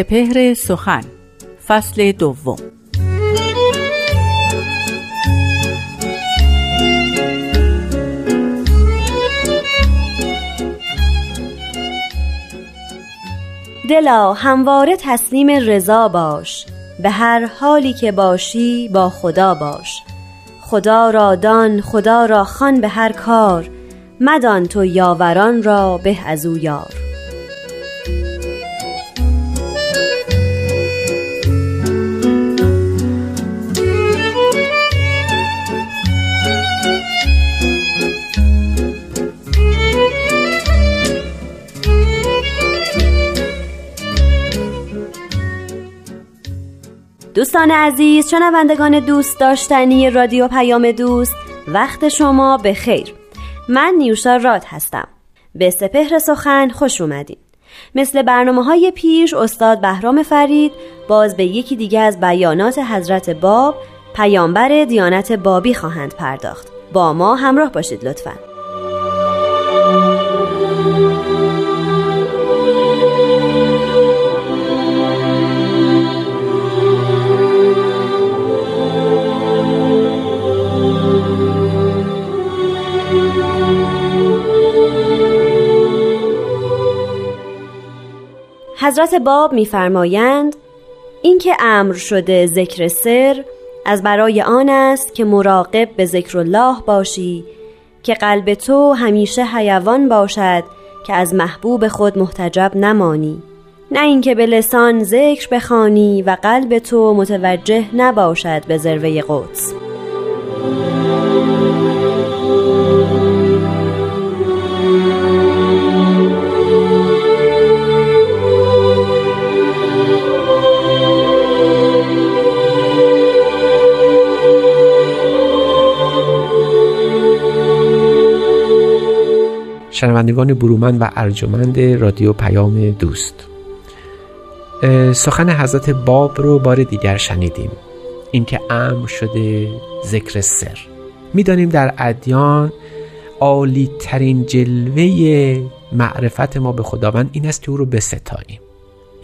سپهر سخن فصل دوم. دلا همواره تسلیم رضا باش به هر حالی که باشی با خدا باش. خدا را دان خدا را خوان به هر کار مدان تو یاوران را به از او یار. دوستان عزیز شنوندگان دوست داشتنی رادیو پیام دوست وقت شما به خیر. من نیوشا راد هستم. به سپهر سخن خوش اومدین. مثل برنامه های پیش استاد بهرام فرید باز به یکی دیگه از بیانات حضرت باب پیامبر دیانت بابی خواهند پرداخت. با ما همراه باشید لطفاً. حضرت باب میفرمایند اینکه امر شده ذکر سر از برای آن است که مراقب به ذکر الله باشی که قلب تو همیشه حیوان باشد که از محبوب خود محتجب نمانی. نه اینکه به لسان ذکر بخوانی و قلب تو متوجه نباشد به ذروه قدس. شنوندگان برومند و ارجمند رادیو پیام دوست. سخن حضرت باب رو بار دیگر شنیدیم. اینکه امر شده ذکر سر. می‌دانیم در ادیان عالی ترین جلوه معرفت ما به خداوند این است که او رو بستاییم.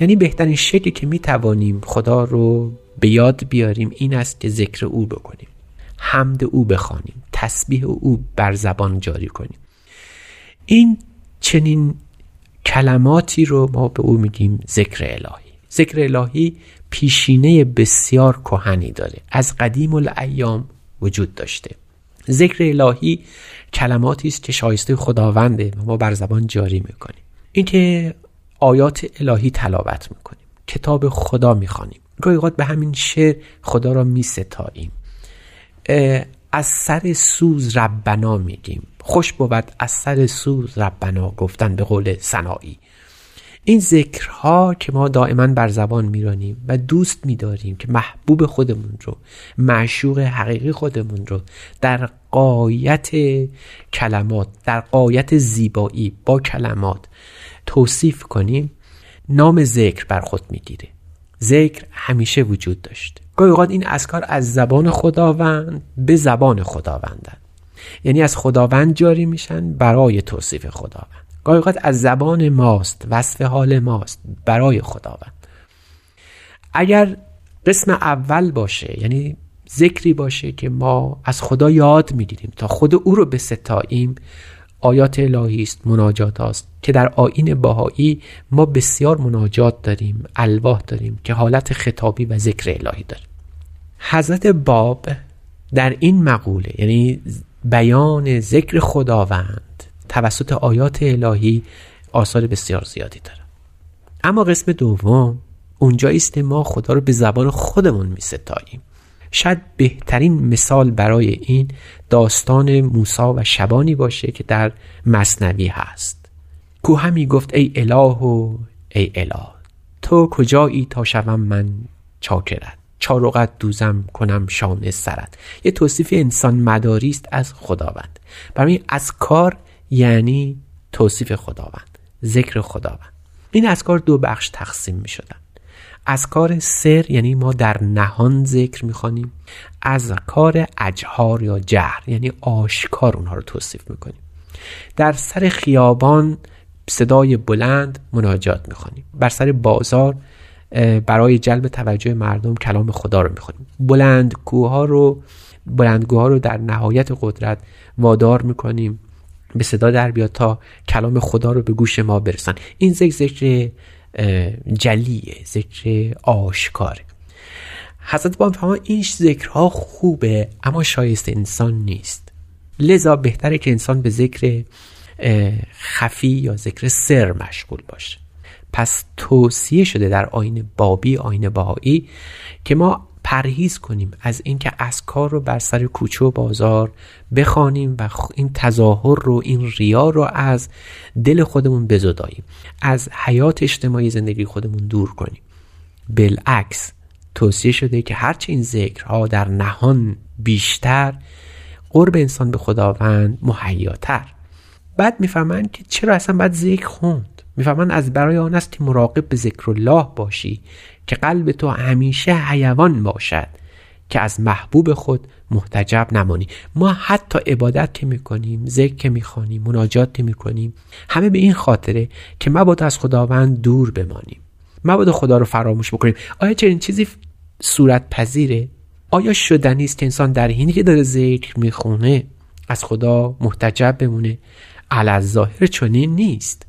یعنی بهترین شکلی که می توانیم خدا رو به یاد بیاریم این است که ذکر او بکنیم. حمد او بخوانیم. تسبیح او بر زبان جاری کنیم. این چنین کلماتی رو ما به او میگیم ذکر الهی. ذکر الهی پیشینه بسیار کهنی داره. از قدیم الایام وجود داشته. ذکر الهی کلماتی است که شایسته خداونده و ما بر زبان جاری می‌کنیم. اینکه آیات الهی تلاوت می‌کنیم. کتاب خدا می‌خوانیم. گاهی به همین شعر خدا را میستاییم. از سر سوز ربنا میگیم. خوش بود از سر سوز ربنا گفتن به قول سنایی. این ذکرها که ما دائما بر زبان میرانیم و دوست میداریم که محبوب خودمون رو معشوق حقیقی خودمون رو در قایت کلمات در قایت زیبایی با کلمات توصیف کنیم نام ذکر بر خود می‌گیره. ذکر همیشه وجود داشته گاهی اوقات این اسکار از زبان خداوند به زبان خداوندن. یعنی از خداوند جاری میشن برای توصیف خداوند. گاهی اوقات از زبان ماست وصف حال ماست برای خداوند. اگر قسم اول باشه یعنی ذکری باشه که ما از خدا یاد می‌گیریم تا خود او رو به ستاییم آیات الهی است مناجات است که در آین باهایی ما بسیار مناجات داریم الواح داریم که حالت خطابی و ذکر الهی داریم. حضرت باب در این مقوله یعنی بیان ذکر خداوند توسط آیات الهی آثار بسیار زیادی داره. اما قسم دوم اونجا است ما خدا رو به زبان خودمون می ستاییم شاید بهترین مثال برای این داستان موسا و شبانی باشه که در مصنوی هست. کوه می گفت ای اله و ای اله تو کجایی تا شوم من چاکرت؟ چارقت دوزم کنم شان سرت. یه توصیف انسان مداری است از خداوند. برای از کار یعنی توصیف خداوند ذکر خداوند. این از کار دو بخش تقسیم می شدن. از کار سر یعنی ما در نهان ذکر می‌خوانیم از کار اجهار یا جهر یعنی آشکار اونها رو توصیف می‌کنیم در سر خیابان صدای بلند مناجات می‌خوانیم بر سر بازار برای جلب توجه مردم کلام خدا رو می‌خونیم. بلندگوها رو بلندگوها رو در نهایت قدرت وادار می‌کنیم. به صدا در بیاد تا کلام خدا رو به گوش ما برسن. این ذکر جلیه ذکر آشکاره. حضرت با فرمان این ذکرها خوبه اما شایسته انسان نیست. لذا بهتره که انسان به ذکر خفی یا ذکر سر مشغول باشه. پس توصیه شده در آین بابی آین باهایی که ما پرهیز کنیم از اینکه اسکار رو بر سر کوچه و بازار بخوانیم و این تظاهر رو این ریا رو از دل خودمون بزداییم از حیات اجتماعی زندگی خودمون دور کنیم. بالعکس توصیه شده که هرچه این ذکرها در نهان بیشتر قرب انسان به خداوند مهیاتر. بعد می‌فهمند که چرا اصلا باید ذکر خوند؟ می‌فهمند از برای آن است مراقب به ذکر الله باشی که قلب تو همیشه حیوان باشد که از محبوب خود محتجب نمانی. ما حتی عبادت که می‌کنیم ذکر که می‌خوانیم مناجات که می‌کنیم همه به این خاطره که مبادا از خداوند دور بمانیم. مبادا خدا رو فراموش بکنیم. آیا چنین چیزی صورت پذیره؟ آیا شدنی است که انسان در حینی که داره ذکر می‌خونه از خدا محتجب بمونه؟ علی ظاهر چنین نیست.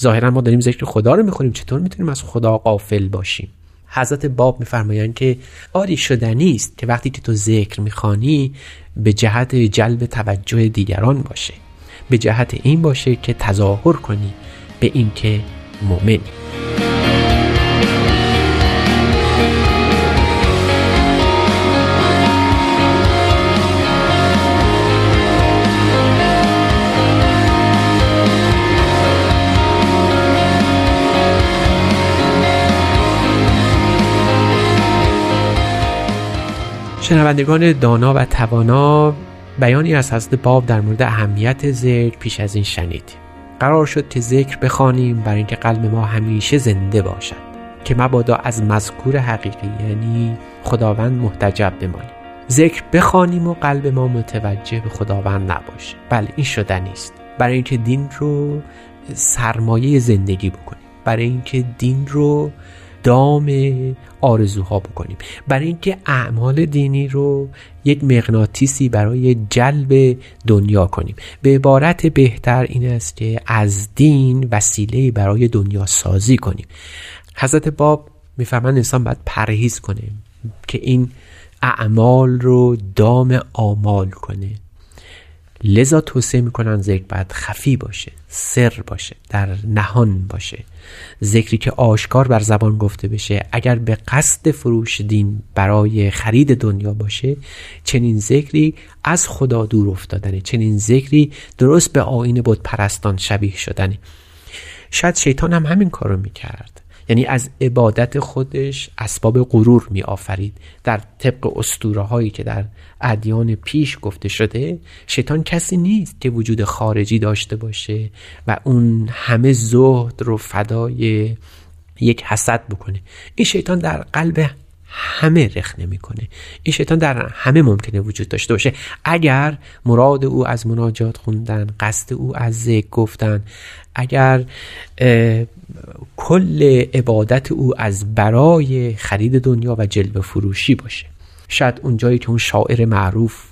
ظاهرا ما داریم ذکر خدا رو می‌خونیم چطور می‌تونیم از خدا قافل باشیم؟ حضرت باب میفرمایند که آری شدنی است که وقتی که تو ذکر می‌خوانی به جهت جلب توجه دیگران باشه. به جهت این باشه که تظاهر کنی به اینکه مؤمنی. شنوندگان دانا و توانا بیانی از حضرت باب در مورد اهمیت ذکر پیش از این شنیدیم. قرار شد که ذکر بخوانیم برای اینکه قلب ما همیشه زنده باشد که مبادا از مذکور حقیقی یعنی خداوند محتجب بمانیم. ذکر بخوانیم و قلب ما متوجه به خداوند نباشه. بله این شدنی است. برای اینکه دین رو سرمایه زندگی بکنیم. برای اینکه دین رو دام آرزوها بکنیم. برای اینکه اعمال دینی رو یک مغناطیسی برای جلب دنیا کنیم. به عبارت بهتر این است که از دین وسیله برای دنیا سازی کنیم. حضرت باب می‌فهمن انسان باید پرهیز کنه که این اعمال رو دام آمال کنه. لذا توصیه می‌کنن ذکر باید خفی باشه سر باشه در نهان باشه. ذکری که آشکار بر زبان گفته بشه اگر به قصد فروش دین برای خرید دنیا باشه چنین ذکری از خدا دور افتادنه چنین ذکری درست به آین بود پرستان شبیه شدنه. شاید شیطان هم همین کارو می‌کرد. یعنی از عبادت خودش اسباب غرور می آفرید در طبق اسطوره هایی که در ادیان پیش گفته شده شیطان کسی نیست که وجود خارجی داشته باشه و اون همه زهد رو فدای یک حسد بکنه. این شیطان در قلب همه رخ نمی‌کنه. این شیطان در همه ممکنه وجود داشته باشه. اگر مراد او از مناجات خوندن قصد او از ذکر گفتن اگر کل عبادت او از برای خرید دنیا و جلوه فروشی باشه. شاید اونجایی که اون شاعر معروف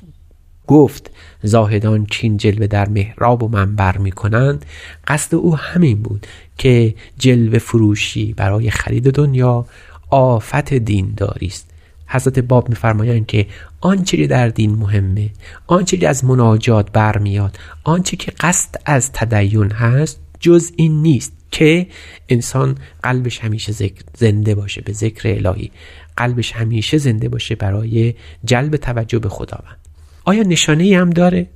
گفت زاهدان چین جلوه در محراب و منبر می کنند قصد او همین بود که جلوه فروشی برای خرید دنیا آفت دین است. حضرت باب میفرمایند که آنچه در دین مهمه آنچه از مناجات برمیاد آنچه که قصد از تدین هست جز این نیست که انسان قلبش همیشه زنده باشه به ذکر الهی. قلبش همیشه زنده باشه برای جلب توجه به خداوند. آیا نشانه هم داره؟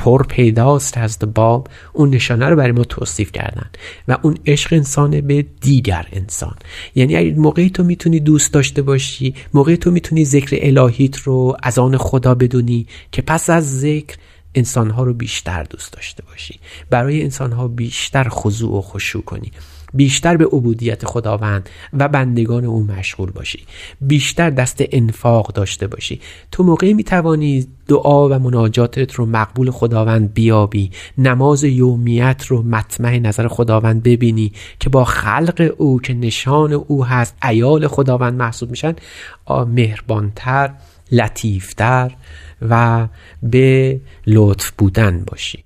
پر پیداست از باب اون نشانه رو برای ما توصیف کردن. و اون عشق انسان به دیگر انسان. یعنی اگه موقعی تو می‌تونی دوست داشته باشی موقعی تو می‌تونی ذکر الهیت رو از آن خدا بدونی که پس از ذکر انسانها رو بیشتر دوست داشته باشی. برای انسانها بیشتر خضوع و خشوع کنی. بیشتر به عبودیت خداوند و بندگان او مشغول باشی. بیشتر دست انفاق داشته باشی. تو موقعی می‌توانی دعا و مناجاتت رو مقبول خداوند بیابی. نماز یومیت رو مطمع نظر خداوند ببینی که با خلق او که نشان او هست ایال خداوند محسوب میشن مهربانتر لطیفتر و به لطف بودن باشی.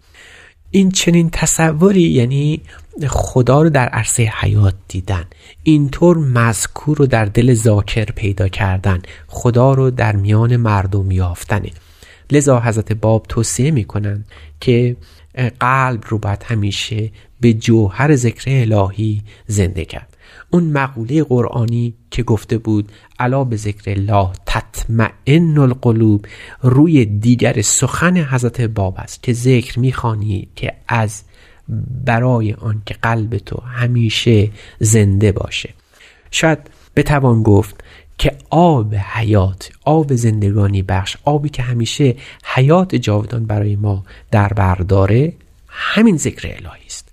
این چنین تصوری یعنی خدا رو در عرصه حیات دیدن. اینطور مذکور رو در دل ذاکر پیدا کردن. خدا رو در میان مردم یافتنه. لذا حضرت باب توصیه می‌کنن که قلب رو باید همیشه به جوهر ذکر الهی زنده کرد. اون مقوله قرآنی که گفته بود علا به ذکر الله تطمئن القلوب. روی دیگر سخن حضرت باب است که ذکر می‌خوانی که از برای آن که قلب تو همیشه زنده باشه. شاید بتوان گفت که آب حیات آب زندگانی بخش آبی که همیشه حیات جاودان برای ما در برداره همین ذکر الهی است.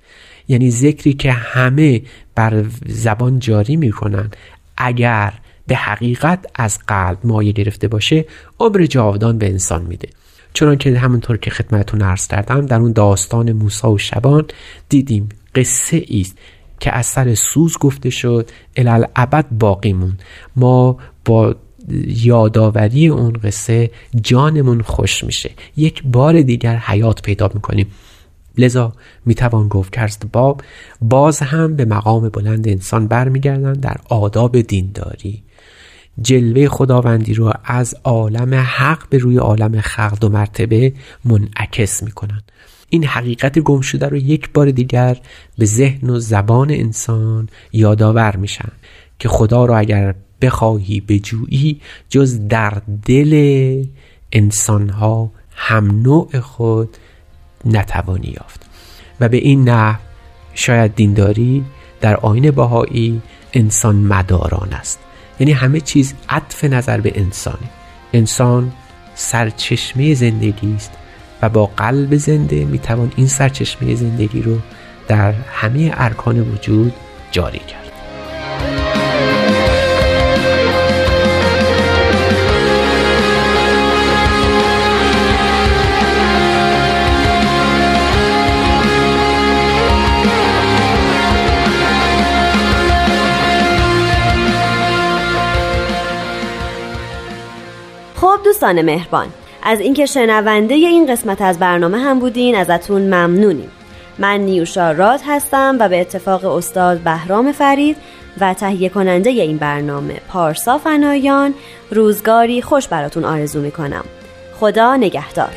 یعنی ذکری که همه بر زبان جاری می‌کنن اگر به حقیقت از قلب مایه گرفته باشه عمر جاودان به انسان میده. چون که همونطور که خدمتون عرض کردم در اون داستان موسا و شبان دیدیم قصه است که از سر سوز گفته شد الالعبد باقی مون. ما با یادآوری اون قصه جانمون خوش میشه. یک بار دیگر حیات پیدا می‌کنیم. لذا می‌توان گفت که باب باز هم به مقام بلند انسان برمیگردن در آداب دینداری. جلوه خداوندی رو از عالم حق به روی عالم خلق و مرتبه منعکس می‌کنن. این حقیقت گم شده رو یک بار دیگر به ذهن و زبان انسان یادآور میشن که خدا رو اگر بخواهی بجویی جز در دل انسانها هم نوع خود نتوانی یافت. و به این نه شاید دینداری در آین باهایی انسان مداران است. یعنی همه چیز عطف نظر به انسانه انسان سرچشمه زندگی است و با قلب زنده می‌توان این سرچشمه زندگی رو در همه ارکان وجود جاری کرد. دوستان مهربان. از اینکه شنونده این قسمت از برنامه هم بودین ازتون ممنونیم. من نیوشا راد هستم و به اتفاق استاد بهرام فرید و تهیه کننده این برنامه پارسا فنایان روزگاری خوش براتون آرزو می‌کنم. خدا نگهدار.